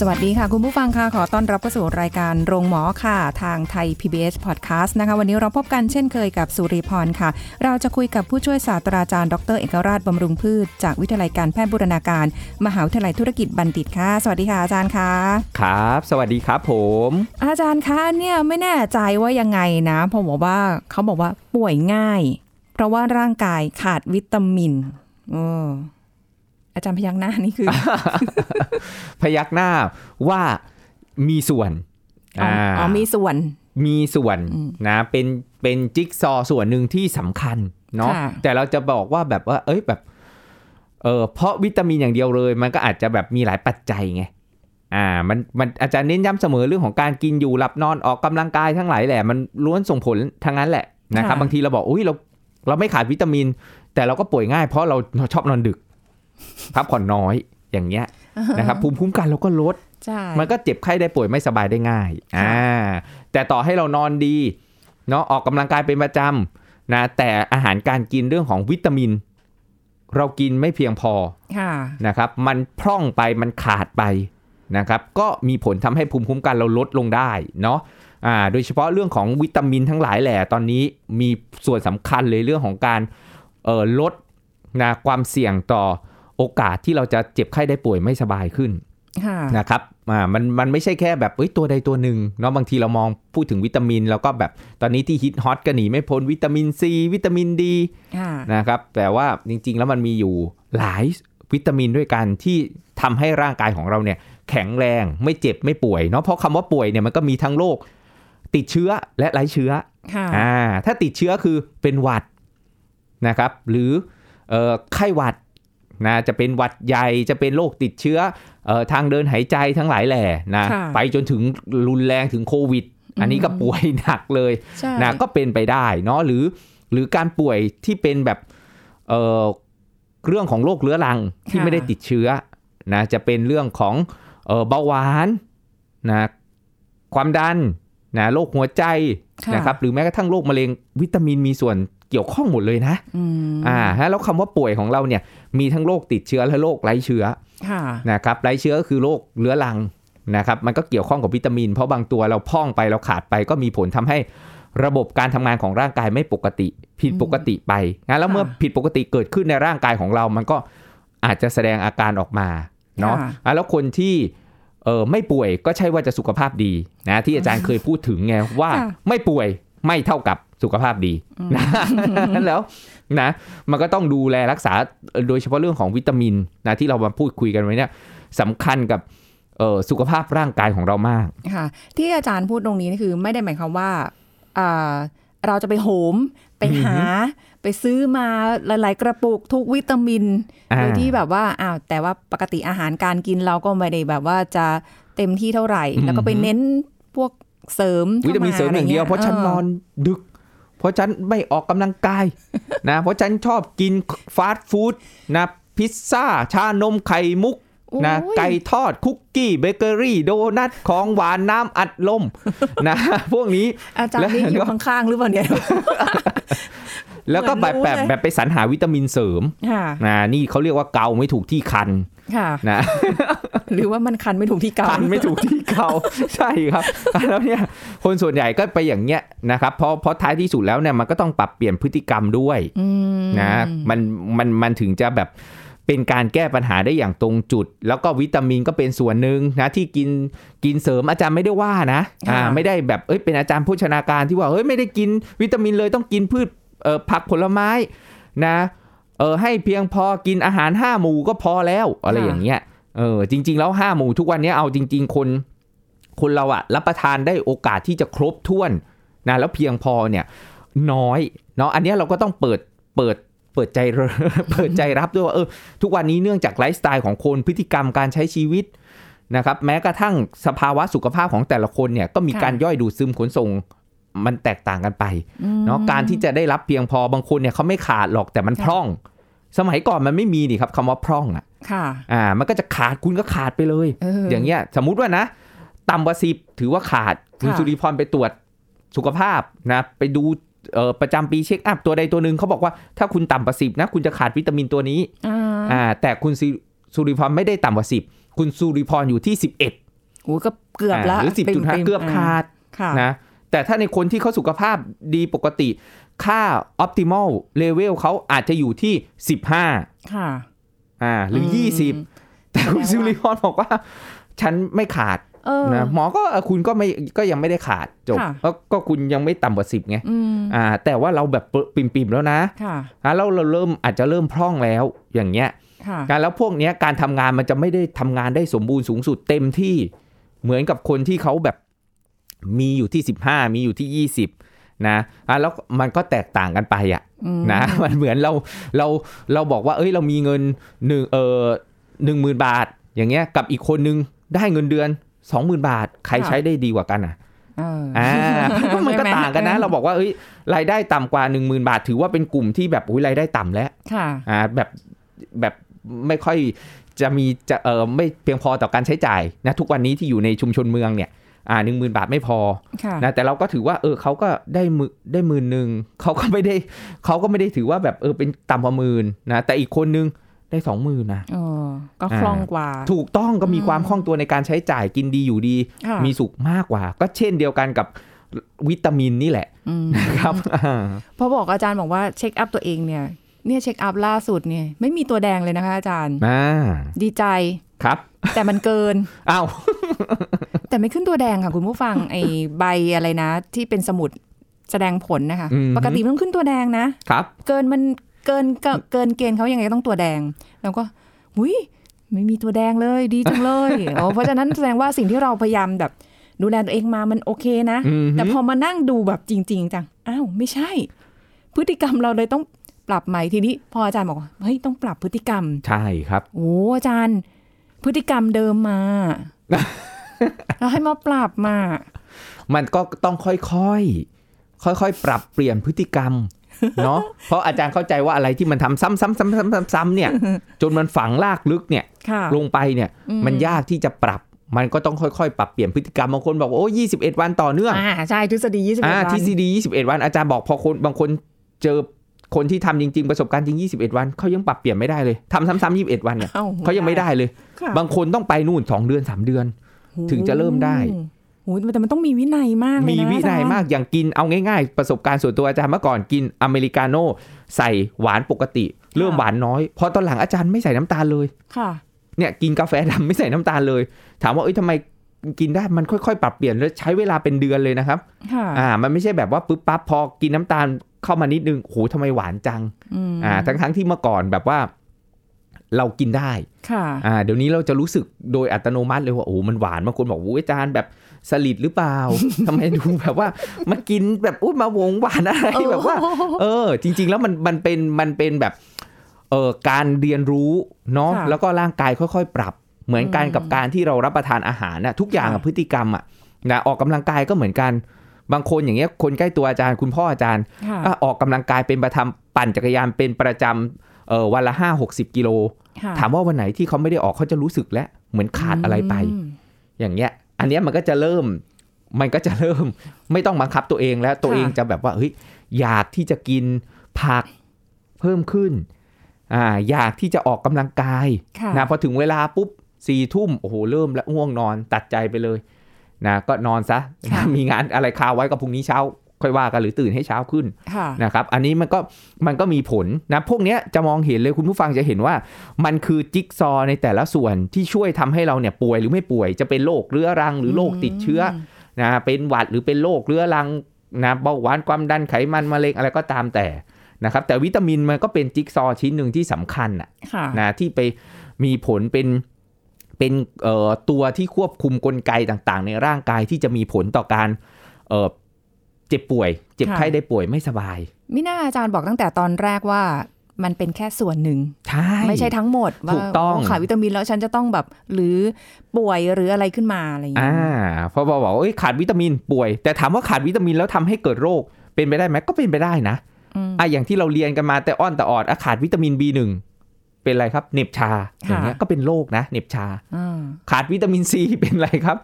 สวัสดีค่ะ คุณผู้ฟังค่ะ ขอต้อนรับเข้าสู่รายการโรงหมอค่ะ ทางไทย PBS Podcast นะคะ วันนี้เราพบกันเช่นเคยกับสุริพรค่ะ เราจะคุยกับผู้ช่วยศาสตราจารย์ ดร เอกราชบำรุงพืช จากวิทยาลัยการแพทย์บูรณาการ มหาวิทยาลัยธุรกิจบัณฑิตค่ะ สวัสดีค่ะอาจารย์ค่ะ ครับ สวัสดีครับผม อาจารย์คะเนี่ยไม่แน่ใจว่ายังไงนะเพอบอกว่าเขาบอกว่าป่วยง่าย เพราะว่าร่างกายขาดวิตามินออ อาจารย์พยักหน้านี่คือ พยักหน้าว่ามีส่วนอ๋ออ๋อมีส่วน มีส่วนนะเป็นเป็นจิ๊กซอว์ส่วนหนึ่งที่สำคัญเนาะค่ะแต่เราจะบอกว่าแบบว่า เอ้ยแบบเออเพราะวิตามินอย่างเดียวเลย มันก็อาจจะแบบมีหลายปัจจัยไงอ่ามันมันอาจารย์เน้นย้ำเสมอเรื่องของการกินอยู่หลับนอนออกกำลังกายทั้งหลายแหละ มันล้วนส่งผลทั้งนั้นแหละนะครับค่ะบางทีเราบอกอุ้ยเราเราไม่ขาดวิตามิน แต่เราก็ป่วยง่ายเพราะเราเราชอบนอนดึก พักผ่อนน้อยอย่างเงี้ยนะครับภูมิคุ้มกันเราก็ลดใช่มันก็เจ็บไข้ได้ป่วยไม่สบายได้ง่ายอ่าแต่ต่อให้เรานอนดีเนาะออกกำลังกายเป็นประจำนะแต่อาหารการกินเรื่องของวิตามิน เรากินไม่เพียงพอค่ะนะครับ มันพร่องไปมันขาดไปนะครับ ก็มีผลทำให้ภูมิคุ้มกันเราลดลงได้เนาะอ่าโดยเฉพาะเรื่องของวิตามินทั้งหลายแหละตอนนี้มีส่วนสำคัญเลยเรื่องของการเอ่อลดนะความเสี่ยงต่อ โอกาสที่เราจะเจ็บไข้ได้ป่วยไม่สบายขึ้นค่ะนะครับอ่ามันมันไม่ใช่แค่แบบเอ้ยตัวใดตัวหนึ่งเนาะบางทีเรามองพูดถึงวิตามิน แล้วก็แบบตอนนี้ที่ฮิตฮอตก็หนีไม่พ้นวิตามินซีวิตามินดีค่ะนะครับแต่ว่าจริง ๆ แล้วมันมีอยู่หลายวิตามินด้วยกันที่ทำให้ร่างกายของเราเนี่ยแข็งแรงไม่เจ็บไม่ป่วยเนาะเพราะคำว่าป่วยเนี่ยมันก็มีทั้งโรคติดเชื้อและไร้เชื้อค่ะอ่าถ้าติดเชื้อคือเป็นหวัดนะครับ หรือเอ่อไข้หวัด นะจะเป็นหวัดใหญ่จะเป็นโรคติดเชื้อเอ่อทางเดินหายใจทั้งหลายแหล่นะค่ะไปจนถึงรุนแรงถึงโควิด อันนี้ก็ป่วยหนักเลยใช่นะก็เป็นไปได้เนาะหรือหรือการป่วยที่เป็นแบบเอ่อเรื่องของโรคเรื้อรังที่ไม่ได้ติดเชื้อนะจะเป็นเรื่องของเอ่อเบาหวานนะความดันนะโรคหัวใจค่ะนะครับหรือแม้กระทั่งโรคมะเร็งวิตามินมีส่วน เกี่ยวข้องหมดเลยนะอืมอ่าฮะแล้วคำว่าป่วยของเราเนี่ยมีทั้งโรคติดเชื้อและโรคไร้เชื้อค่ะนะครับไร้เชื้อก็คือโรคเรื้อรังนะครับมันก็เกี่ยวข้องกับวิตามิน เพราะบางตัวเราพร่องไปเราขาดไปก็มีผลทำให้ระบบการทำงานของร่างกายไม่ปกติ ผิดปกติไปงั้นแล้วเมื่อผิดปกติเกิดขึ้นในร่างกายของเรา มันก็อาจจะแสดงอาการออกมาเนาะค่ะอะแล้วคนที่เออไม่ป่วยก็ใช่ว่าจะสุขภาพดีนะที่อาจารย์เคยพูดถึงไงว่าค่ะไม่ป่วยไม่เท่ากับ สุขภาพดีนะแล้วนะมันก็ต้องดูแลรักษาโดยเฉพาะเรื่องของวิตามินนะที่เรามาพูดคุยกันไว้เนี่ยสำคัญกับเอ่อสุขภาพร่างกายของเรามากค่ะที่อาจารย์พูดตรงนี้นี่คือไม่ได้หมายความว่าอ่าเราจะไปโหมไปหาไปซื้อมาหลาย ๆ กระปุกทุกวิตามินอ่าโดยที่แบบว่าอ้าวแต่ว่าปกติอาหารการกินเราก็ไม่ได้แบบว่าจะเต็มที่เท่าไหร่ แล้วก็ไปเน้นพวกเสริมวิตามินเสริมอย่างเดียวเพราะฉันนอนดึกเพ ราะฉันไม่ออกกำลังกายนะเพราะฉันชอบกินฟาสต์ฟู้ดนะพิซซ่าชานมไข่มุก นะโอ้ยไก่ทอดคุกกี้เบเกอรี่โดนัทของหวานน้ำอัดลมนะพวกนี้อาจารย์นี่อยู่ข้างๆหรือเปล่าเนี่ยแล้วก็แบบเหมือนรู้แบบเลยแบบไปสรรหาวิตามินเสริมค่ะนะนี่เขาเรียกว่าเกาไม่ถูกที่คันค่ะนะหรือว่ามันคันไม่ถูกที่เกาคันไม่ถูกที่เกาใช่ครับ แล้วเนี่ยคนส่วนใหญ่ก็ไปอย่างเงี้ยนะครับเพราะเพราะท้ายที่สุดแล้วเนี่ยมันก็ต้องปรับเปลี่ยนพฤติกรรมด้วยอืมนะมันมันมันถึงจะแบบ เป็นการแก้ปัญหาได้อย่างตรงจุด แล้วก็วิตามินก็เป็นส่วนหนึ่งนะที่กินกินเสริมอาจารย์ไม่ได้ว่านะอ่าไม่ได้แบบเอ้ยเป็นอาจารย์โภชนาการที่ว่าเอ้ยไม่ได้กินวิตามินเลยต้องกินพืชเอ่อผักผลไม้นะเออให้เพียงพอกินอาหารห้าหมู่ก็พอแล้วอะไรอย่างเงี้ยเออจริง ๆ แล้วห้าหมู่ทุกวันนี้เอาจริง ๆ คนคนเราอะรับประทานได้โอกาสที่จะครบถ้วนนะแล้วเพียงพอเนี่ยน้อยเนาะอันเนี้ยเราก็ต้องเปิดเปิด เปิดใจเปิดใจรับด้วยว่าเออทุกวันนี้เนื่องจากไลฟ์สไตล์ของคนพฤติกรรมการใช้ชีวิตนะครับแม้กระทั่งสภาวะสุขภาพของแต่ละคนเนี่ยก็มีค่ะการย่อยดูดซึมขนส่งมันแตกต่างกันไปเนาะการที่จะได้รับเพียงพอบางคนเนี่ยเขาไม่ขาดหรอกแต่มันค่ะพร่อง สมัยก่อนมันไม่มีนี่ครับคำว่าพร่องอะค่ะอ่า มันก็จะขาดคุณก็ขาดไปเลยเออออย่างเงี้ยสมมุติว่านะต่ำกว่าสิบถือว่าขาดคุณค่ะสุริพรไปตรวจสุขภาพนะไปดูเอ่อ ประจำปีเช็คอัพตัวใดตัวหนึ่งเขาบอกว่าถ้าคุณต่ำกว่าสิบนะคุณจะขาดวิตามินตัวนี้อ่าอ่าแต่คุณสุสุริพรไม่ได้ต่ำกว่าสิบคุณสุริพรอยู่ที่สิบเอ็ดโอ้ก็เกือบละหรือสิบจุดห้าต็มๆเกือบขาดค่ะนะแต่ถ้าในคนที่เขาสุขภาพดีปกติ ค่า optimal level เขาอาจจะอยู่ที่15ค่ะอ่าหรือม20แต่คุณแสดงว่าซิลิพรบอกว่า ฉันไม่ขาดเออ นะหมอก็เออคุณก็ไม่ก็ยังไม่ได้ขาดจบค่ะก็ก็คุณยังไม่ต่ำกว่า10ไงอืมอ่าแต่ว่าเราแบบปิ่มๆแล้วนะค่ะอ่าแล้วเราเริ่มอาจจะเริ่มพร่องแล้วอย่างเงี้ยค่ะการแล้วพวกเนี้ยการทำงานมันจะไม่ได้ทำงานได้สมบูรณ์สูงสุดเต็มที่เหมือนกับคนที่เขาแบบมีอยู่ที่15มีอยู่ที่20นะอะแล้วมันก็แตกต่างกันไปอะอืมนะมันเหมือนเราเราเราบอกว่า เอ้ยเรามีเงินหนึ่งเออหนึ่งหมื่นบาท อย่างเงี้ยกับอีกคนนึงได้เงินเดือน 20,000บาท ใครใช้ได้ดีกว่ากันอะเอออ่ามันก็ใช่ไหต่างกันนะ เราบอกว่าเอ้ยรายได้ต่ำกว่า10,000บาท ถือว่าเป็นกลุ่มที่แบบอุ้ยรายได้ต่ำแล้วค่ะอ่าแบบแบบไม่ค่อยจะมีจะเออไม่เพียงพอต่อการใช้จ่ายนะทุกวันนี้ที่อยู่ในชุมชนเมืองเนี่ยอ่าหนึ่งหมื่นบาทไม่พอค่ะนะแต่เราก็ถือว่าเออเขาก็ได้มือได้หมื่นหนึ่งเขาก็ไม่ได้เขาก็ไม่ได้ถือว่าแบบเออเป็นต่ำกว่าหมื่นนะแต่อีกคนนึง ได้สองหมื่นนะเออก็คล่องกว่า ถูกต้องก็มีความคล่องตัวในการใช้จ่ายกินดีอยู่ดีค่ะมีสุขมากกว่า ก็เช่นเดียวกันกับวิตามินนี่แหละอืมนะครับอ่าพอบอกอาจารย์บอกว่าเช็คอัพตัวเองเนี่ย เนี่ยเช็คอัพล่าสุดเนี่ย ไม่มีตัวแดงเลยนะคะอาจารย์อ่าดีใจครับ แต่มันเกินอ้าวแต่ไม่ขึ้นตัวแดงค่ะคุณผู้ฟังไอ้ใบอะไรนะ ที่เป็นสมุดแสดงผลนะคะอืมปกติมันต้องขึ้นตัวแดงนะครับ เกินมัน เกินเกินเกินเกณฑ์เขายังไงก็ต้องตัวแดง แล้วก็หุยไม่มีตัวแดงเลยดีจังเลยโอ้เพราะฉะนั้นแสดงว่าสิ่งที่เราพยายามแบบดูแลตัวเองมามันโอเคนะอืมแต่พอมานั่งดูแบบจริง ๆ จัง อ้าว ไม่ใช่ พฤติกรรมเราเลยต้องปรับใหม่ทีนี้ พออาจารย์บอกว่าเฮ้ยต้องปรับพฤติกรรม ใช่ครับ โอ้อาจารย์ พฤติกรรมเดิมมาเราให้มาปรับมา มันก็ต้องค่อยๆ ค่อยๆ ปรับเปลี่ยนพฤติกรรม เนาะเพราะอาจารย์เข้าใจว่าอะไรที่มันทำซ้ำๆๆๆๆๆเนี่ย จนมันฝังลากลึกเนี่ยค่ะลงไปเนี่ยอืมมันยากที่จะปรับมันก็ต้องค่อยๆ ปรับเปลี่ยนพฤติกรรมบางคนบอกว่าโอ้ยี่สิบเอ็ดวันต่อเนื่องอ่าใช่ทฤษฎียี่สิบอ่าวันทฤษฎียี่สิบเอ็ดวันอาจารย์บอกพอคนบางคนเจอคนที่ทำจริงๆ ประสบการณ์จริงยี่สิบเอ็ดวันเขายังปรับเปลี่ยนไม่ได้เลยทำซ้ำๆยี่สิบเอ็ดวันเนี่ยอ้เขายังไม่ได้เลยค่ะบางคนต้องไปนู่นสองเดือนสามเดือน ถึงจะเริ่มได้ โอ้โหแต่มันต้องมีวินัยมากเลยนะมีวินัยอจรมากอย่างกินเอาง่ายๆ ประสบการณ์ส่วนตัวอาจารย์เมื่อก่อนกินอเมริกาโน่ใส่หวานปกติ เริ่มหวานน้อย พอตอนหลังอาจารย์ไม่ใส่น้ำตาลเลยค่ะ เนี่ยกินกาแฟดำไม่ใส่น้ำตาลเลย ถามว่าเอ้ยทำไมกินได้มันค่อยๆ ปรับเปลี่ยนแล้วใช้เวลาเป็นเดือนเลยนะครับค่ะอ่า มันไม่ใช่แบบว่าปุ๊บปั๊บพอกินน้ำตาลเข้ามานิดนึงโหทำไมหวานจังมอ่าทั้งทั้งๆที่เมื่อก่อนแบบว่า เรากินได้ค่ะอ่าเดี๋ยวนี้เราจะรู้สึกโดยอัตโนมัติเลยว่าโอ้มันหวานบางคนบอกโอ้ยอาจารย์แบบ สลิดหรือเปล่าทำไมดูแบบว่ามากินแบบอุ้ยมาวงหวานอะไรแบบว่า เออ จริง ๆ แล้วมันมันเป็นมันเป็นแบบเออการเรียนรู้เนาะค่ะแล้วก็ร่างกายค่อยๆ ปรับ เหมือนกันอืมกับการที่เรารับประทานอาหารนะทุกอย่างอะค่ะพฤติกรรมอะนะออกกำลังกายก็เหมือนกัน บางคนอย่างเงี้ยคนใกล้ตัวอาจารย์คุณพ่ออาจารย์ค่ะอะออกกำลังกายเป็นประจำปั่นจักรยานเป็นประจำเออวันละห้าหกสิบกิโลค่ะถามว่าวันไหนที่เขาไม่ได้ออกเขาจะรู้สึกแล้วเหมือนขาดอะไรไปมอย่างเงี้ย อันเนี้ยมันก็จะเริ่มมันก็จะเริ่มไม่ต้องบังคับตัวเองแล้วตัวเองจะแบบว่าเฮ้ยอยากที่จะกินผักเพิ่มขึ้นอ่าอยากที่จะออกกำลังกายค่ะนะพอถึงเวลาปุ๊บสี่ทุ่มโอ้โหเริ่มแล้วง่วงนอนตัดใจไปเลยนะก็นอนซะค่ะมีงานอะไรคาไว้ก็พรุ่งนี้เช้า ค่อยว่ากันหรือตื่นให้เช้าขึ้นค่ะนะครับ อันนี้มันก็มันก็มีผลนะพวกเนี้ยจะมองเห็นเลยคุณผู้ฟังจะเห็นว่า มันคือจิ๊กซอว์ในแต่ละส่วนที่ช่วยทำให้เราเนี่ยป่วยหรือไม่ป่วย จะเป็นโรคเรื้อรังหรือโรคติดเชื้อนะเป็นหวัดหรือเป็นโรคเรื้อรังนะเบาหวานความดันไขมันมะเร็งอะไรก็ตามแต่นะครับ แต่วิตามินมันก็เป็นจิ๊กซอว์ชิ้นหนึ่งที่สำคัญน่ะค่ะนะที่ไปมีผลเป็นเป็นเอ่อตัวที่ควบคุมกลไกต่างๆ ในร่างกายที่จะมีผลต่อการ เอ่อเจ็บป่วย เจ็บไข้ค่ะได้ป่วยไม่สบาย มิน่าอาจารย์บอกตั้งแต่ตอนแรกว่ามันเป็นแค่ส่วนหนึ่งใช่ไม่ใช่ทั้งหมดว่าถูกต้องโขาดวิตามินแล้วฉันจะต้องแบบหรือป่วยหรืออะไรขึ้นมาอะไรอย่างเงี้อ่ายเพราะบอกว่าเอ้ยขาดวิตามินป่วย แต่ถามว่าขาดวิตามินแล้วทำให้เกิดโรค เป็นไปได้ไหมก็เป็นไปได้นะอืมอะอย่างที่เราเรียนกันมาแต่อ้อนแต่ออดอะขาดวิตามิน B1 เป็นอะไรครับเหน็บชาอย่างเงี้ยก็เป็นโรคนะเหน็บชาอ่าขาดวิตามินซีเป็นอะไรครับ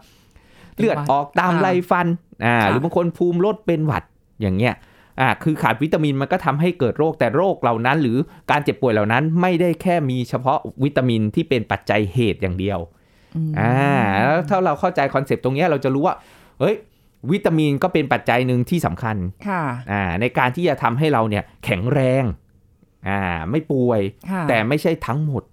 เป็นหวัดเลือดออกตามอ่าไรฟันอ่าค่ะหรือบางคนภูมิลดเป็นหวัดอย่างเงี้ยอ่าคือขาดวิตามินมันก็ทำให้เกิดโรคแต่โรคเหล่านั้น หรือการเจ็บป่วยเหล่านั้นไม่ได้แค่มีเฉพาะวิตามินที่เป็นปัจจัยเหตุอย่างเดียวอืมอ่าแล้วถ้าเราเข้าใจ concept ตรงเนี้ยเราจะรู้ว่าเฮ้ยวิตามินก็เป็นปัจจัยหนึ่งที่สำคัญค่ะอ่าในการที่จะทำให้เราเนี่ยแข็งแรงอ่าไม่ป่วยค่ะแต่ไม่ใช่ทั้งหมดอ่า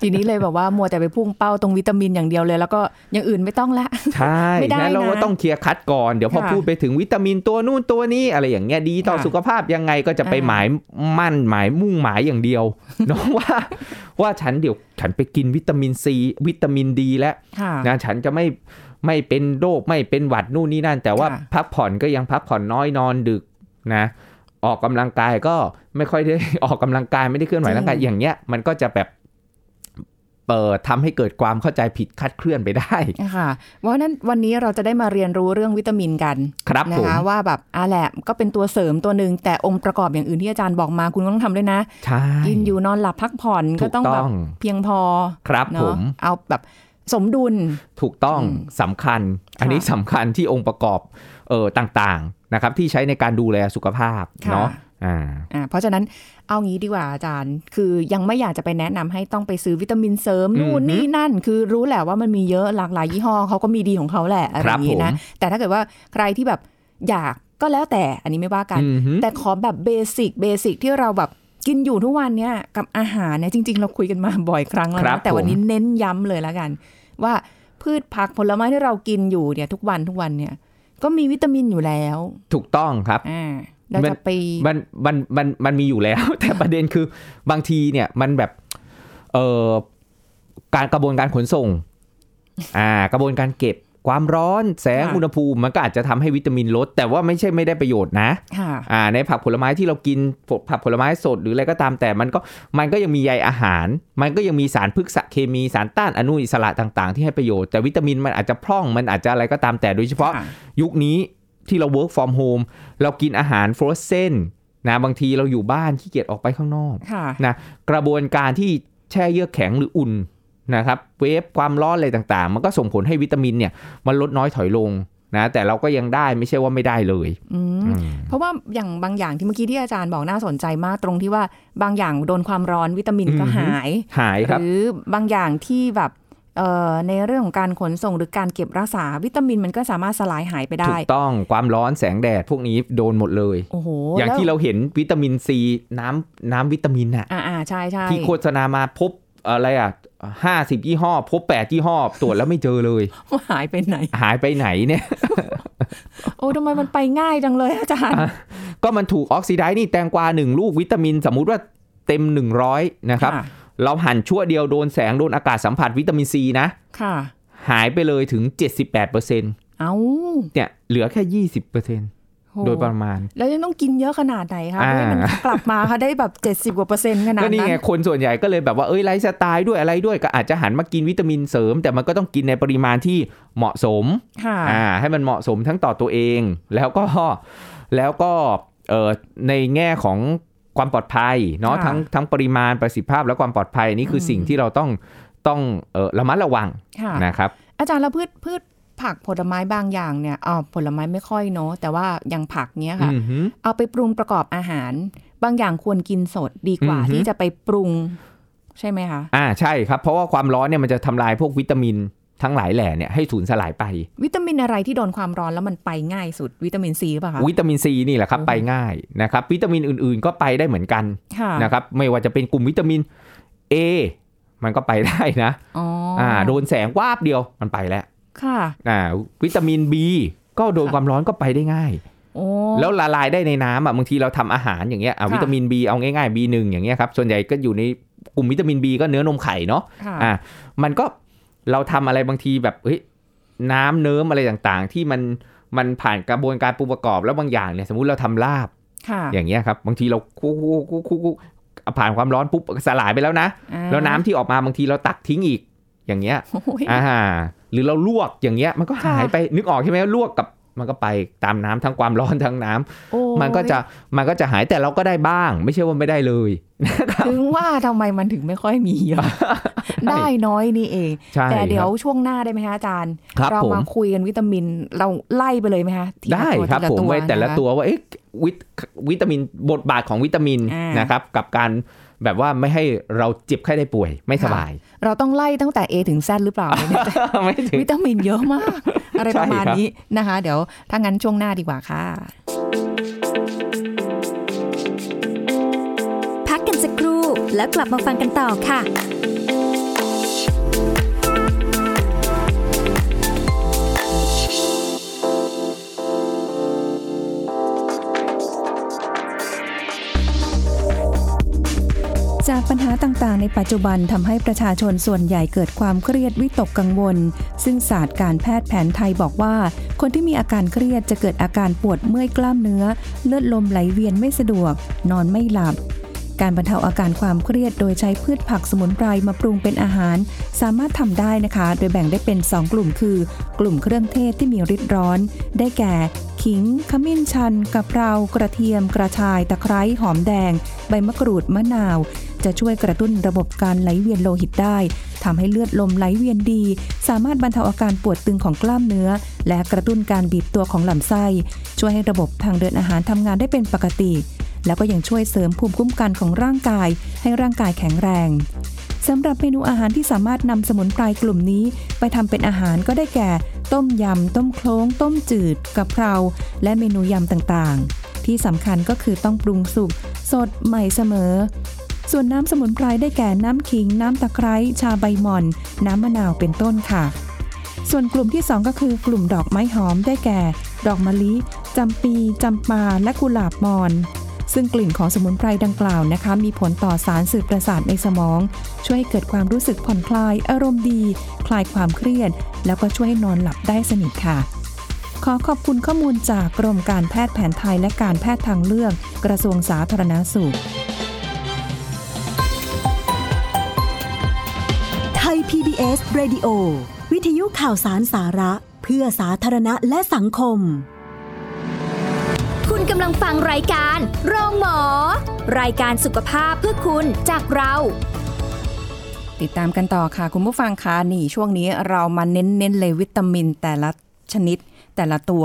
ทีนี้เลยแบบว่ามัวแต่ไปพุ่งเป้าตรงวิตามินอย่างเดียวเลย แล้วก็อย่างอื่นไม่ต้องละ ใช่ไม่ได้งั้นเราก็นะต้องเคลียร์คัดก่อน เดี๋ยวพอค่ะพูดไปถึงวิตามินตัวนู่นตัวนี้อะไรอย่างเงี้ยดีต่อค่ะสุขภาพยังไงก็จะไปอ่าหมายมั่นหมายมุ่งหมายอย่างเดียวเนาะว่าว่าฉันเดี๋ยวฉันไปกินวิตามินซีวิตามินดีแล้วค่ะนะฉันจะไม่ไม่เป็นโรคไม่เป็นหวัดนู่นนี่นั่น แต่ว่าค่ะพักผ่อนก็ยังพักผ่อนน้อยนอนดึกนะ ออกกำลังกายก็ไม่ค่อยได้ออกกำลังกายไม่ได้เคลื่อนไหวร่างกายอย่างเงี้ยมันก็จะแบบเปิดทำให้เกิดความเข้าใจผิดคลาดเคลื่อนไปได้ค่ะเพราะฉะนั้นวันนี้เราจะได้มาเรียนรู้เรื่องวิตามินกันครับนะผมคะว่าแบบอะแหละก็เป็นตัวเสริมตัวหนึ่งแต่องค์ประกอบอย่างอื่นที่อาจารย์บอกมาคุณก็ต้องทำด้วยนะใช่กินอยู่นอนหลับพักผ่อนถูก็กต้องต้แบอบงเพียงพอครับผเนาะมเอาแบบสมดุลถูกต้องอืมสำคัญ อันนี้สำคัญที่องค์ประกอบ เออต่างๆนะครับที่ใช้ในการดูแลสุขภาพค่ะเนาะอ่าอ่าเพราะฉะนั้นเอางี้ดีกว่าอาจารย์ คือยังไม่อยากจะไปแนะนำให้ต้องไปซื้อวิตามินเสริมอืมนู่นนี่นั่น คือรู้แหละว่ามันมีเยอะหลากหลายยี่ห้อเขาก็มีดีของเขาแหละอะไรอย่างนี้นะผมแต่ถ้าเกิดว่าใครที่แบบอยากก็แล้วแต่อันนี้ไม่ว่ากันอือหือแต่ขอแบบเบสิกเบสิกที่เราแบบกินอยู่ทุกวันเนี่ยกับอาหารเนี่ยจริง ๆ เราคุยกันมาบ่อยครั้งแล้วครันะบแต่วันผมนี้เน้นย้ำเลยแล้วกัน ว่าพืชผักผลไม้ที่เรากินอยู่เนี่ยทุกวันทุกวันเนี่ย ก็มีวิตามินอยู่แล้ว ถูกต้องครับอ่าเรามันจะไปมันมันมันมันมีอยู่แล้ว แต่ประเด็นคือบางทีเนี่ยมันแบบเอ่อการกระบวนการขนส่ง อ่ากระบวนการเก็บ ความร้อนแสงค่ะอุณหภูมิมันก็อาจจะทำให้วิตามินลด แต่ว่าไม่ใช่ไม่ได้ประโยชน์นะค่ะอ่าในผักผลไม้ที่เรากินผักผลไม้สดหรืออะไรก็ตามแต่มันก็มันก็ยังมีใยอาหาร มันก็ยังมีสารพฤกษเคมีสารต้านอนุอิสระต่างๆ ที่ให้ประโยชน์แต่วิตามินมันอาจจะพร่องมันอาจจะอะไรก็ตามแต่โดยเฉพาะค่ะยุคนี้ที่เรา work from home เรากินอาหาร frozen นะบางทีเราอยู่บ้านขี้เกียจออกไปข้างนอกค่ะนะกระบวนการที่แช่เยือกแข็งหรืออุ่น นะครับเวฟความร้อนอะไรต่างๆ มันก็ส่งผลให้วิตามินเนี่ยมันลดน้อยถอยลงนะแต่เราก็ยังได้ไม่ใช่ว่าไม่ได้เลยอืมอืมเพราะว่าอย่างบางอย่างที่เมื่อกี้ที่อาจารย์บอกน่าสนใจมากตรงที่ว่าบางอย่างโดนความร้อนวิตามินก็อือฮึหายหายครับหรือบางอย่างที่แบบเอ่อในเรื่องของการขนส่งหรือการเก็บรักษาวิตามินมันก็สามารถสลายหายไปถูได้กต้องความร้อนแสงแดดพวกนี้โดนหมดเลยโอ้โหอย่างแล้วที่เราเห็นวิตามินซีน้ำน้ำวิตามินอะอ่าอ่าใช่ใช่ที่โฆษณามาพบ อะไรอะห้าสิบยี่ห้อ พบแปดยี่ห้อ ตรวจแล้วไม่เจอเลยว่าหายไปไหน หายไปไหนเนี่ย โอ้ทำไมมันไปง่ายจังเลยอาจารย์ ก็มันถูก oxidize นี่แตงกวาหนึ่งลูกวิตามิน สมมุติว่าเต็ม100นะครับค่ะเราหั่นชั่วโมงเดียวโดนแสง โดนอากาศสัมผัสวิตามินซีนะ ค่ะ หายไปเลยถึง78% เอ้าเนี่ยเหลือแค่20%โห โดยประมาณ แล้วยังต้องกินเยอะขนาดไหนคะอ่าเพื่อให้มันกลับมาค่ะได้แบบ 70กว่าเปอร์เซ็นต์ขนาดก็นี่นั้นไงคนส่วนใหญ่ก็เลยแบบว่าเอ้ยไลฟ์สไตล์ด้วยอะไรด้วยก็อาจจะหันมากินวิตามินเสริม แต่มันก็ต้องกินในปริมาณที่เหมาะสมค่ะอ่าให้มันเหมาะสมทั้งต่อตัวเอง แล้วก็แล้วก็เอ่อในแง่ของความปลอดภัยเนาะค่ะทั้งทั้งปริมาณประสิทธิภาพและความปลอดภัยนี่คืออมสิ่งที่เราต้องต้องเอ่อระมัดระวังค่ะนะครับ อาจารย์แล้วพืชพืช ผักผลไม้บางอย่างเนี่ยอ๋อผลไม้ไม่ค่อยเนาะแต่ว่าอย่างผักเนี้ยค่ะอือหือเอาไปปรุงประกอบอาหาร บางอย่างควรกินสดดีกว่าอือฮึที่จะไปปรุงใช่ไหมคะ อ่าใช่ครับ เพราะว่าความร้อนเนี่ยมันจะทำลายพวกวิตามินทั้งหลายแหล่เนี่ยให้สูญสลายไป วิตามินอะไรที่โดนความร้อนแล้วมันไปง่ายสุดวิตามินซีหรือเปล่ะคะวิตามินซีนี่แหละครับโอ้โหไปง่ายนะครับวิตามินอื่นๆก็ไปได้เหมือนกันค่ะนะครับไม่ว่าจะเป็นกลุ่มวิตามิน A มันก็ไปได้นะอ๋ออ่าโดนแสงวาบเดียวมันไปแล้ว ค่ะอ่าวิตามิน B ก็โดนค่ะความร้อนก็ไปได้ง่ายโอ้แล้วละลายได้ในน้ำอะบางทีเราทำอาหารอย่างเงี้ยอะค่ะวิตามิน B เอาง่ายๆ B1 อย่างเงี้ยครับส่วนใหญ่ก็อยู่ในกลุ่มวิตามิน B ก็เนื้อนมไข่เนาะค่ะอะมันก็เราทำอะไรบางทีแบบเฮ้ยน้ำเนิ้มอะไรต่างๆ ที่มันมันผ่านกระบวนการปรุงประกอบแล้วบางอย่างเนี่ยสมมุติเราทำลาบค่ะอย่างเงี้ยครับบางทีเราคุกคุกคุกคุกคุกผ่านความร้อนปุ๊บสลายไปแล้วนะอ่าแล้วน้ำที่ออกมาบางทีเราตักทิ้งอีกอย่างเงี้ยโอ้ยอ่า หรือเราลวกอย่างเงี้ยมันก็ค่ะหายไปนึกออกใช่ไหมลวกกับมันก็ไปตามน้ำทั้งความร้อนทั้งน้ำโอ้ยมันก็จะมันก็จะหายแต่เราก็ได้บ้าง ไม่ใช่ว่าไม่ได้เลยถึงว่าทำไมมันถึงไม่ค่อยมีเยอะได้น้อยนี่เองใช่แต่เดี๋ยวครับช่วงหน้าได้ไหมคะอาจารย์ครับเราผมมาคุยกันวิตามินเราไล่ไปเลยไหมคะทีละได้ตัวครับทีละผมตัวไว้แต่ละนคตัวว่าเอ๊ะวิตวิตามินบทบาทของวิตามินอ่านนะครับ กับการแบบว่าไม่ให้เราเจ็บไข้ได้ป่วยไม่สบาย เราต้องไล่ตั้งแต่ A ถึง Z หรือเปล่าไม่แน่ใจไม่ถึงวิตามินเยอะมาก อะไรประมาณใช่ครับนี้นะคะ เดี๋ยวถ้างั้นช่วงหน้าดีกว่าค่ะ พักกันสักครู่แล้วกลับมาฟังกันต่อค่ะ ปัญหาต่างๆ ในปัจจุบันทำให้ประชาชนส่วนใหญ่เกิดความเครียดวิตกกังวล ซึ่งศาสตร์การแพทย์แผนไทยบอกว่า คนที่มีอาการเครียดจะเกิดอาการปวดเมื่อยกล้ามเนื้อ เลือดลมไหลเวียนไม่สะดวก นอนไม่หลับ การบรรเทาอาการความเครียดโดยใช้พืชผักสมุนไพรมาปรุงเป็นอาหาร สามารถทำได้นะคะ โดยแบ่งได้เป็น 2 กลุ่มคือ กลุ่มเครื่องเทศที่มีฤทธิ์ร้อน ได้แก่ขิง ขมิ้นชันกะเพรากระเทียม กระชาย ตะไคร้หอมแดง ใบมะกรูดมะนาว จะช่วยกระตุ้นระบบการไหลเวียนโลหิตได้ทำให้เลือดลมไหลเวียนดี สามารถบรรเทาอาการปวดตึงของกล้ามเนื้อ และกระตุ้นการบีบตัวของลำไส้ ช่วยให้ระบบทางเดินอาหารทำงานได้เป็นปกติ แล้วก็ยังช่วยเสริมภูมิคุ้มกันของร่างกาย ให้ร่างกายแข็งแรงสำหรับเมนูอาหารที่สามารถนำสมุนไพรกลุ่มนี้ ไปทำเป็นอาหารก็ได้แก่ ต้มยำ ต้มโคลงต้มจืดกะเพรา และเมนูยำต่างๆ ที่สำคัญก็คือต้องปรุงสุกสดใหม่เสมอ ส่วนน้ำสมุนไพรได้แก่น้ำขิง น้ำตะไคร้ ชาใบหม่อน น้ำมะนาวเป็นต้นค่ะ ส่วนกลุ่มที่ 2 ก็คือกลุ่มดอกไม้หอมได้แก่ ดอกมะลิจำปีจำปาและกุหลาบมอน ซึ่งกลิ่นของสมุนไพรดังกล่าวนะคะ มีผลต่อสารสื่อประสาทในสมอง ช่วยให้เกิดความรู้สึกผ่อนคลาย อารมณ์ดี คลายความเครียด แล้วก็ช่วยให้นอนหลับได้สนิทค่ะ ขอขอบคุณข้อมูลจากกรมการแพทย์แผนไทยและการแพทย์ทางเลือก กระทรวงสาธารณสุข ไทย PBS Radio วิทยุข่าวสารสาระ เพื่อสาธารณะและสังคม กำลังฟังรายการ โรงหมอ รายการสุขภาพเพื่อคุณจากเรา ติดตามกันต่อค่ะ คุณผู้ฟังคะนี่ช่วงนี้เรามาเน้นๆเลยวิตามินแต่ละชนิดแต่ละตัว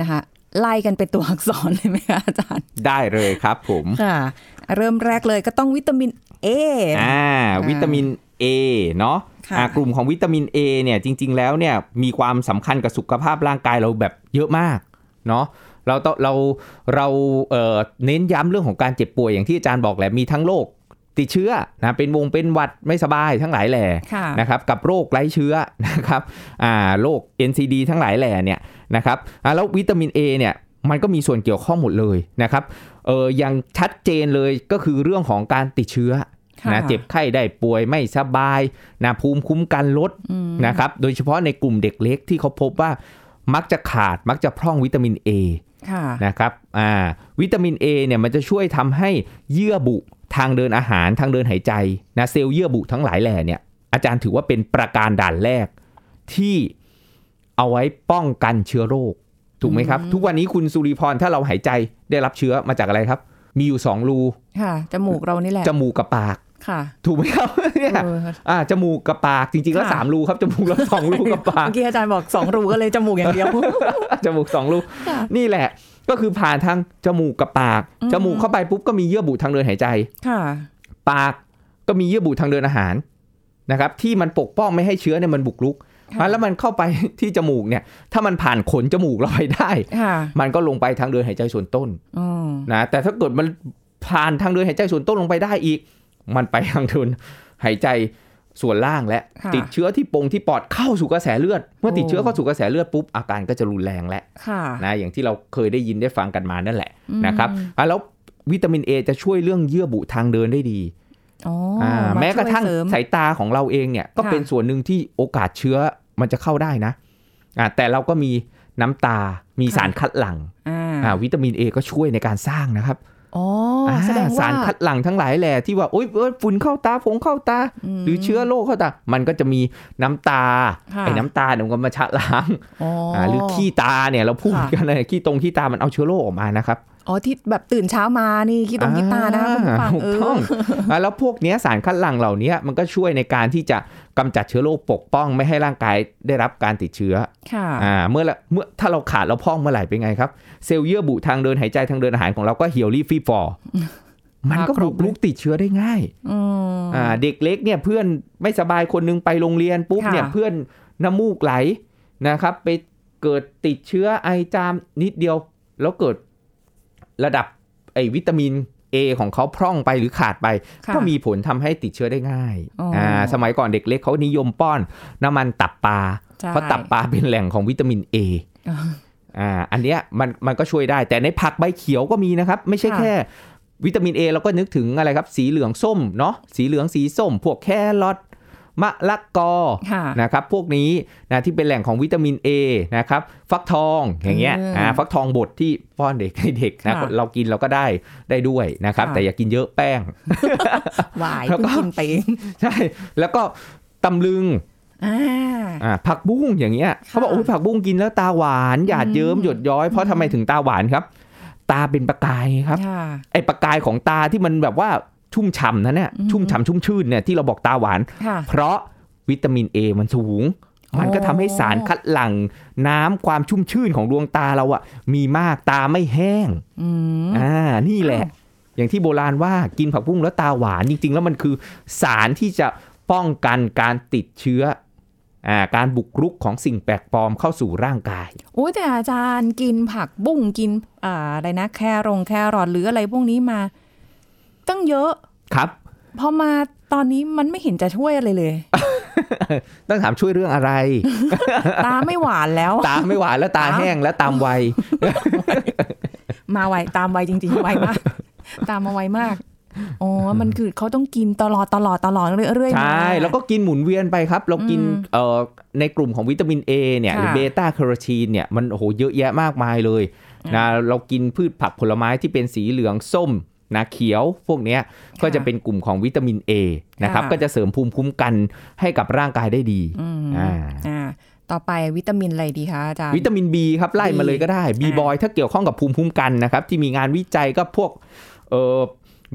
นะคะไล่กันเป็นตัวอักษรเลยไหมคะอาจารย์ ได้เลยครับผมค่ะ เริ่มแรกเลยก็ต้องวิตามิน A อ่า วิตามิน A เนาะค่ะอ่ากลุ่มของวิตามิน A เนี่ยจริง ๆ แล้วเนี่ยมีความสำคัญกับสุขภาพร่างกายเราแบบเยอะมากเนาะ เราต้องเราเราเอ่อเน้นย้ำเรื่องของการเจ็บป่วยอย่างที่อาจารย์บอกแหละมีทั้งโรคติดเชื้อนะเป็นวงเป็นหวัดไม่สบายทั้งหลายแหล่ค่ะนะครับกับโรคไร้เชื้อนะครับอ่าโรค NCD ทั้งหลายแหล่เนี่ยนะครับอ่าแล้ววิตามิน A เนี่ยมันก็มีส่วนเกี่ยวข้องหมดเลยนะครับเอออย่างชัดเจนเลยก็คือเรื่องของการติดเชื้อค่ะนะเจ็บไข้ได้ป่วยไม่สบายนะภูมิคุ้มกันลดอืมนะครับโดยเฉพาะในกลุ่มเด็กเล็กที่เขาพบว่ามักจะขาดมักจะพร่องวิตามิน A ค่ะ นะครับอ่าวิตามิน A เนี่ยมันจะช่วยทำให้เยื่อบุทางเดินอาหารทางเดินหายใจนะเซลล์เยื่อบุทั้งหลายแหล่เนี่ยอาจารย์ถือว่าเป็นประการด่านแรกที่เอาไว้ป้องกันเชื้อโรค ถูกไหมครับ ทุกวันนี้คุณสุริพรถ้าเราหายใจได้รับเชื้อมาจากอะไรครับ มีอยู่สองรูค่ะจมูกเรานี่แหละจมูกกับปาก ค่ะถูกไหมครับเนี่ยเอออ่าจมูกกับปากจริงๆแล้วค่ะสามรูครับจมูกเราสองรูกับปากเมื่อกี้อาจารย์บอกสองรูก็เลยจมูกอย่างเดียวจมูกสองรูค่ะนี่แหละ ก็คือผ่านทางจมูกกับปากอืมจมูกเข้าไปปุ๊บก็มีเยื่อบุทางเดินหายใจค่ะ ปากก็มีเยื่อบุทางเดินอาหารนะครับ ที่มันปกป้องไม่ให้เชื้อเนี่ยมันบุกรุกค่ะแล้วมันเข้าไปที่จมูกเนี่ย ถ้ามันผ่านขนจมูกเราไปได้ค่ะมันก็ลงไปทางเดินหายใจส่วนต้นอืมนะแต่ถ้าเกิดมันผ่านทางเดินหายใจส่วนต้นลงไปได้อีก มันไปทางเดินหายใจส่วนล่างและค่ะติดเชื้อที่ปงที่ปอดเข้าสู่กระแสเลือด เมื่อติดโอ้เชื้อเข้าสู่กระแสเลือดปุ๊บอาการก็จะรุนแรงแล้วค่ะนะอย่างที่เราเคยได้ยินได้ฟังกันมานั่นแหละอืมนะครับอะแล้ววิตามิน A จะช่วยเรื่องเยื่อบุทางเดินได้ดีอ๋ออ่าาแม้กระทั่งช่วยเสริมสายตาของเราเองเนี่ยก็ค่ะเป็นส่วนหนึ่งที่โอกาสเชื้อมันจะเข้าได้นะอ่าแต่เราก็มีน้ำตา มีสารคัดหลั่งอ่าอ่าวิตามิน A ก็ช่วยในการสร้างนะครับ อ๋ออาแสดงว่าสารคัดหลั่งทั้งหลายแหละที่ว่าโอ๊ยเอ้ยฝุ่นเข้าตาผงเข้าตา หรือเชื้อโรคเข้าตา มันก็จะมีน้ำตาค่ะไอ้น้ำตาเนี่ยมันก็มาชะล้างอ๋อออ่าหรือขี้ตาเนี่ยเราพูดค่ะกันเลยขี้ตรงขี้ตามันเอาเชื้อโรคออกมานะครับ อ๋อที่แบบตื่นเช้ามานี่คิดตรงคิดตานะคะคุณผู้ฟังถูเอกต้องออ่าแล้วพวกเนี้ยสารคัดหลั่งเหล่านี้มันก็ช่วยในการที่จะกำจัดเชื้อโรคปกป้อง ไม่ให้ร่างกายได้รับการติดเชื้อค่ะอ่าเมื่อละเมื่อถ้าเราขาดเราพร่องเมื่อไหร่เป็นไงครับ เซลล์เยื่อบุทางเดินหายใจทางเดินอาหารของเราก็เหี่ยวรีบฟรีฟอร์มันก็มาครบุบกเลยลุกติดเชื้อได้ง่ายอืมอ่าเด็กเล็กเนี่ยเพื่อนไม่สบายคนนึงไปโรงเรียนปุ๊บค่ะเนี่ยเพื่อนน้ำมูกไหลนะครับ ไปเกิดติดเชื้อไอจามนิดเดียว แล้วเกิด ระดับไอวิตามิน A ของเขาพร่องไปหรือขาดไปค่ะก็มีผลทำให้ติดเชื้อได้ง่ายอ๋ออ่อ่าสมัยก่อนเด็กเล็กเขานิยมป้อนน้ำมันตับปลาใช่เพราะตับปลาเป็นแหล่งของวิตามิน A อ่าอ่าอันเนี้ยมันมันก็ช่วยได้ แต่ในผักใบเขียวก็มีนะครับ ไม่ใช่ค่ะแค่วิตามิน A เราก็นึกถึงอะไรครับ สีเหลืองส้มเนาะสีเหลืองสีส้ม พวกแครอท มะละกอค่ะนะครับพวกนี้นะที่เป็นแหล่งของวิตามิน A นะครับฟักทองอย่างเงี้ยเอออ่อ่าฟักทองบดที่ป้อนเด็กให้เด็กนะค่ะเรากินเราก็ได้ได้ด้วยนะครับค่ะแต่อย่ากินเยอะแป้งหวายแล้วก็เพิ่งกินไปเองใช่แล้วก็ตำลึงอ่าอ่าผักบุ้งอย่างเงี้ยเขาบอกโอ้ยผักบุ้งกินแล้วตาหวานหยาดเยิ้มหยดย้อยเพราะทำไมถึงตาหวานครับ ตาเป็นประกายไงครับค่ะไอ้ประกายของตาที่มันแบบว่า ชุ่มฉ่ำนะเนี่ยอืมชุ่มฉ่ำชุ่มชื่นเนี่ยที่เราบอกตาหวานค่ะเพราะวิตามิน A มันสูง มันก็ทำให้สารคัดหลั่งน้ำความชุ่มชื่นของดวงตาเราอะมีมากตาไม่แห้งอืมอ่านี่แหละอ้าวอย่างที่โบราณว่ากินผักบุ้งแล้วตาหวานจริง ๆ แล้วมันคือสารที่จะป้องกันการติดเชื้ออ่าการบุกรุกของสิ่งแปลกปลอมเข้าสู่ร่างกายโอ้ยแต่อาจารย์กินผักบุ้งกินอ่าอะไรนะ แครงแครอทหรืออะไรพวกนี้มา ตั้งเยอะครับพอมาตอนนี้มันไม่เห็นจะช่วยอะไรเลย ต้องถามช่วยเรื่องอะไร ตาไม่หวานแล้ว ตาไม่หวานแล้วตาอ้าวแห้งแล้วตามวัยมาไวตามไวจริงๆไวมาก ตามมาไวมากอ๋อ มันคือเขาต้องกินตลอดตลอดตลอดเรื่อยๆ ใช่มาแล้วก็กินหมุนเวียนไปครับ เรากินอืมเอ่อในกลุ่มของวิตามิน A เนี่ยหรือค่ะเบต้าแคโรทีนเนี่ยมันโอ้โหเยอะแยะมากมายเลยนะเรากินพืชผักผลไม้ที่เป็นสีเหลืองส้ม นะเขียวพวกเนี้ยก็จะเป็นกลุ่มของวิตามิน A นะครับค่ะก็จะเสริมภูมิคุ้มกันให้กับร่างกายได้ดีอืมอ่าอ่าต่อไปวิตามินอะไรดีคะอาจารย์วิตามิน B ครับไล่มาเลยก็ได้ B อ่าบอยถ้าเกี่ยวข้องกับภูมิคุ้มกันนะครับที่มีงานวิจัยก็พวกเอ่อ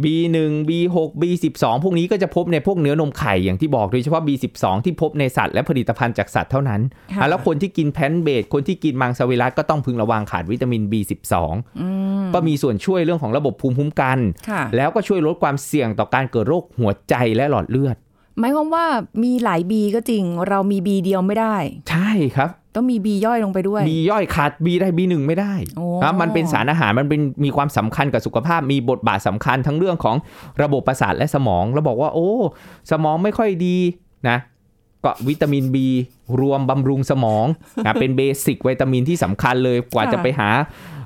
B1 B6 B12 พวกนี้ก็จะพบในพวกเนื้อนมไข่อย่างที่บอกโดยเฉพาะ B12 ที่พบในสัตว์และผลิตภัณฑ์จากสัตว์เท่านั้นค่ะอะแล้วคนที่กินแพนเบดคนที่กินมังสวิรัตก็ต้องพึงระวังขาดวิตามิน B12 อืมก็มีส่วนช่วยเรื่องของระบบภูมิคุ้มกันค่ะแล้วก็ช่วยลดความเสี่ยงต่อการเกิดโรคหัวใจและหลอดเลือดหมายความว่ามีหลายบีก็จริงเรามีบีเดียวไม่ได้ ใช่ครับ ต้องมีบีย่อยลงไปด้วยมีย่อยขาด B ได้ B1 ไม่ได้โอ้นะมันเป็นสารอาหารมันเป็นมีความสำคัญกับสุขภาพ มีบทบาทสำคัญทั้งเรื่องของระบบประสาทและสมองแล้วบอกว่าโอ้ สมองไม่ค่อยดีนะก็วิตามิน B รวมบำรุงสมองนะเป็น basic วิตามินที่สำคัญเลยกว่าค่ะจะไปหา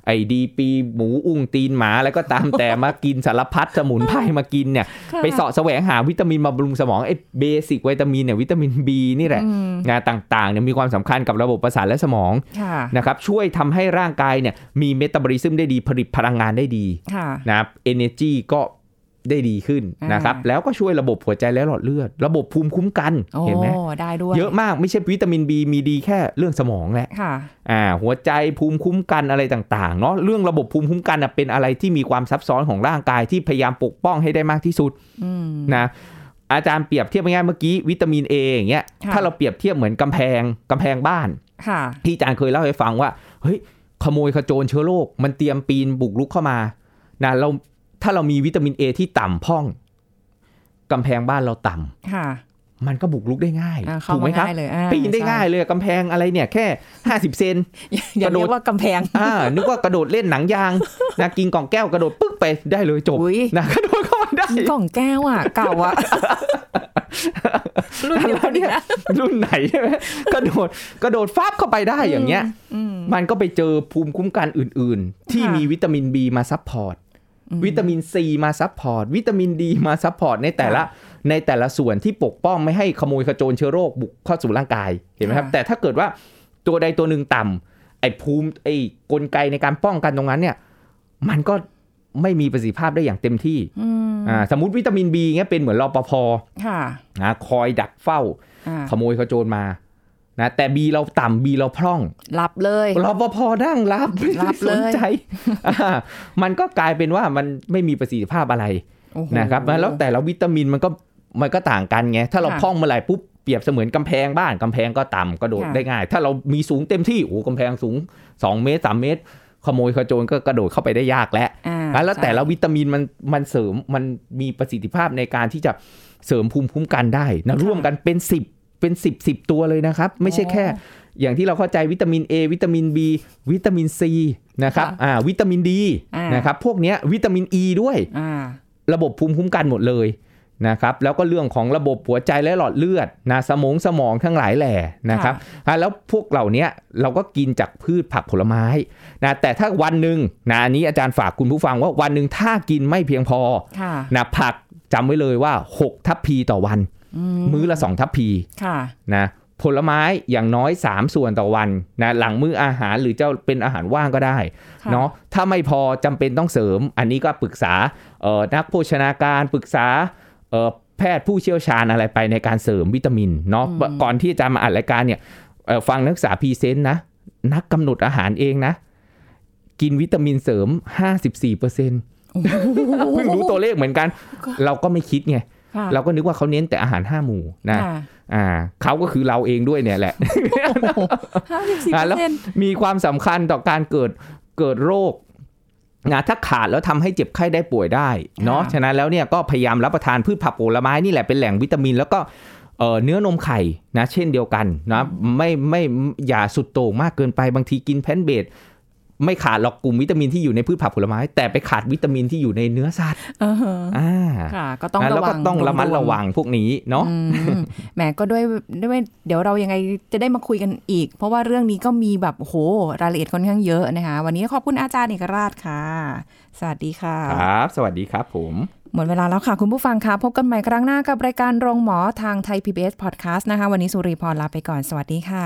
ไอ้ดีปีหมูอุ้งตีนหมาอะไรก็ตามแต่มากินสารพัดสมุนไพรมากินเนี่ยค่ะไปเสาะแสวงหาวิตามินบำรุงสมองไอ้ basic วิตามินเนี่ยวิตามิน B นี่แหละอืมงานต่างๆเนี่ยมีความสำคัญกับระบบประสาทและสมองค่ะนะครับช่วยทำให้ร่างกายเนี่ยมีเมตาบอลิซึมได้ดีผลิตพลังงานได้ดีค่ะนะครับ energy ก็ ได้ดีขึ้นอ่านนะครับ แล้วก็ช่วยระบบหัวใจและหลอดเลือด ระบบภูมิคุ้มกันโอ้เห็นไหมได้ด้วยเยอะมากไม่ใช่วิตามิน B มีดีแค่เรื่องสมองแหละค่ะอ่าหัวใจภูมิคุ้มกันอะไรต่างๆเนาะเรื่องระบบภูมิคุ้มกันน่ะเป็นอะไรที่มีความซับซ้อนของร่างกายที่พยายามปกป้องให้ได้มากที่สุดอืมนะอาจารย์เปรียบเทียบง่ายๆเมื่อกี้วิตามิน A อย่างเงี้ยค่ะถ้าเราเปรียบเทียบเหมือนกำแพงกำแพงบ้านค่ะที่อาจารย์เคยเล่าให้ฟังว่าเฮ้ยขโมยขโจรเชื้อโรคมันเตรียมปีนบุกรุกเข้ามานะเรา ถ้าเรามีวิตามิน A ที่ต่ำพ่องกำแพงบ้านเราต่ำค่ะ มันก็บุกรุกได้ง่ายอ่าเข้าถูกไหมมาครับง่ายเลยอ่าปีนได้ใช่ง่ายเลยกำแพงอะไรเนี่ยแค่50เซนอย่ากระโดดเรียกว่ากำแพงอ่านึกว่ากระโดดเล่นหนังยางนะกินกล่องแก้วกระโดดปึ๊กไปได้เลยจบอุ๊ยนะกระโดดเข้ามาได้กล่องแก้วอะเก่าอะรุ่นเดียวกันเนี่ยรุ่นไหนใช่ไหมกระโดดกระโดดฟับเข้าไปได้อย่างเงี้ยอืมมันก็ไปเจอภูมิคุ้มกันอื่น ๆ ที่ค่ะมีวิตามิน B มา support วิตามิน C มาซับพอร์ตวิตามิน D มาซับพอร์ตในแต่ละในแต่ละส่วนที่ปกป้องไม่ให้ขโมยขโจรเชื้อโรคบุกเข้าสู่ร่างกายเห็นไหมครับค่ะแต่ถ้าเกิดว่าตัวใดตัวหนึ่งต่ำไอ้ภูมิไอ้กลไกในการป้องกันตรงนั้นเนี่ย มันก็ไม่มีประสิทธิภาพได้อย่างเต็มที่อืมอ่าสมมติวิตามินบีเงี้ยเป็นเหมือนรอปภค่ะนะคอยดักเฝ้าอ่าขโมยขโจรมา นะแต่บีเราต่ำบีเราพร่องหลับเลยรอปภนั่งรับไม่รัได้บสเลยนใจอ่ามันก็กลายเป็นว่ามันไม่มีประสิทธิภาพอะไรโอ้โหนะครับแล้วแต่ละวิตามินมันก็มันก็ต่างกันไงถ้าเราค่ะพร่องเมื่อไหร่ปุ๊บเปรียบเสมือนกำแพงบ้านกำแพงก็ต่ำกระโดดค่ะได้ง่าย ถ้าเรามีสูงเต็มที่โอ้กำแพงสูง 2 เมตร 3 เมตร ขโมยขโจรก็กระโดดเข้าไปได้ยากแล้วอ่าแล้วแล้วใช่แต่ละวิตามินมันมันเสริมมันมีประสิทธิภาพในการที่จะเสริมภูมิคุ้มกันได้นะร่วมกันเป็น 10 เป็น 10 10 ตัวเลยนะครับ ไม่ใช่แค่ อย่างที่เราเข้าใจวิตามิน A วิตามิน B วิตามิน C นะครับค่ะอ่าวิตามิน D อ่านนะครับพวกเนี้ยวิตามิน E ด้วยอ่าระบบภูมิคุ้มกันหมดเลยนะครับแล้วก็เรื่องของระบบหัวใจและหลอดเลือดนะสมองสมองทั้งหลายแหล่นะครับอะแล้วพวกเหล่าเนี้ยเราก็กินจากพืชผักผลไม้นะแต่ถ้าวันหนึ่งนะอันนี้อาจารย์ฝากคุณผู้ฟังว่าวันหนึ่งถ้ากินไม่เพียงพอค่ะนะผักจำไว้เลยว่า 6 ทัพพีต่อวันอื มมื้อละ2ทัพพีค่ะนะผลไม้อย่างน้อย 3 ส่วนต่อวันนะหลังมื้ออาหารหรือจะเป็นอาหารว่างก็ได้ค่ะเนาะถ้าไม่พอจำเป็นต้องเสริม อันนี้ก็ปรึกษาเอ่อนักโภชนาการปรึกษาเอ่อแพทย์ผู้เชี่ยวชาญอะไรไปในการเสริมวิตามินเนาะก่อนที่จะมาอัดรายการเนี่ยเอ่อฟังนักศึกษาพรีเซนต์นะ นักกำหนดอาหารเองนะ กินวิตามินเสริม 54%เพิ่งรู้ตัวเลขเหมือนกัน เราก็ไม่คิดไงค่ะ เราก็นึกว่าเขาเน้นแต่อาหารห้าหมู่นะค่ะอ่าเขาก็คือเราเองด้วยเนี่ยแหละห้าสิบสี่อะเปอแล้วร์เซ็นต์มีความสำคัญต่อการเกิดเกิดโรคนะถ้าขาดแล้วทำให้เจ็บไข้ได้ป่วยได้เนาะฉะนั้นแล้วเนี่ยก็พยายามรับประทานพืชผักผลไม้นี่แหละเป็นแหล่งวิตามิน แล้วก็เอ่อเนื้อนมไข่นะเช่นเดียวกันนะไม่ไม่อย่าสุดโต่งมากเกินไปบางทีกินแพนเบด ไม่ขาดหรอกกลุ่มวิตามินที่อยู่ในพืชผักผลไม้ แต่ไปขาดวิตามินที่อยู่ในเนื้อสัตว์เอออ่าค่ะ ก็ต้องนะระแล้ววัก็งต้องระมัดระวังพวกนี้เนาะอืมแหมก็ด้วยด้วยเดี๋ยวเรายังไงจะได้มาคุยกันอีก เพราะว่าเรื่องนี้ก็มีแบบโอ้โหรายละเอียดค่อนข้างเยอะนะคะ วันนี้ขอบคุณอาจารย์เอกราชค่ะ สวัสดีค่ะครับ สวัสดีครับผมหมดเวลาแล้วค่ะ คุณผู้ฟังคะพบกันใหม่ครั้งหน้ากับรายการโรงหมอทางไทย PBS Podcast นะคะ วันนี้สุริพรลาไปก่อนสวัสดีค่ะ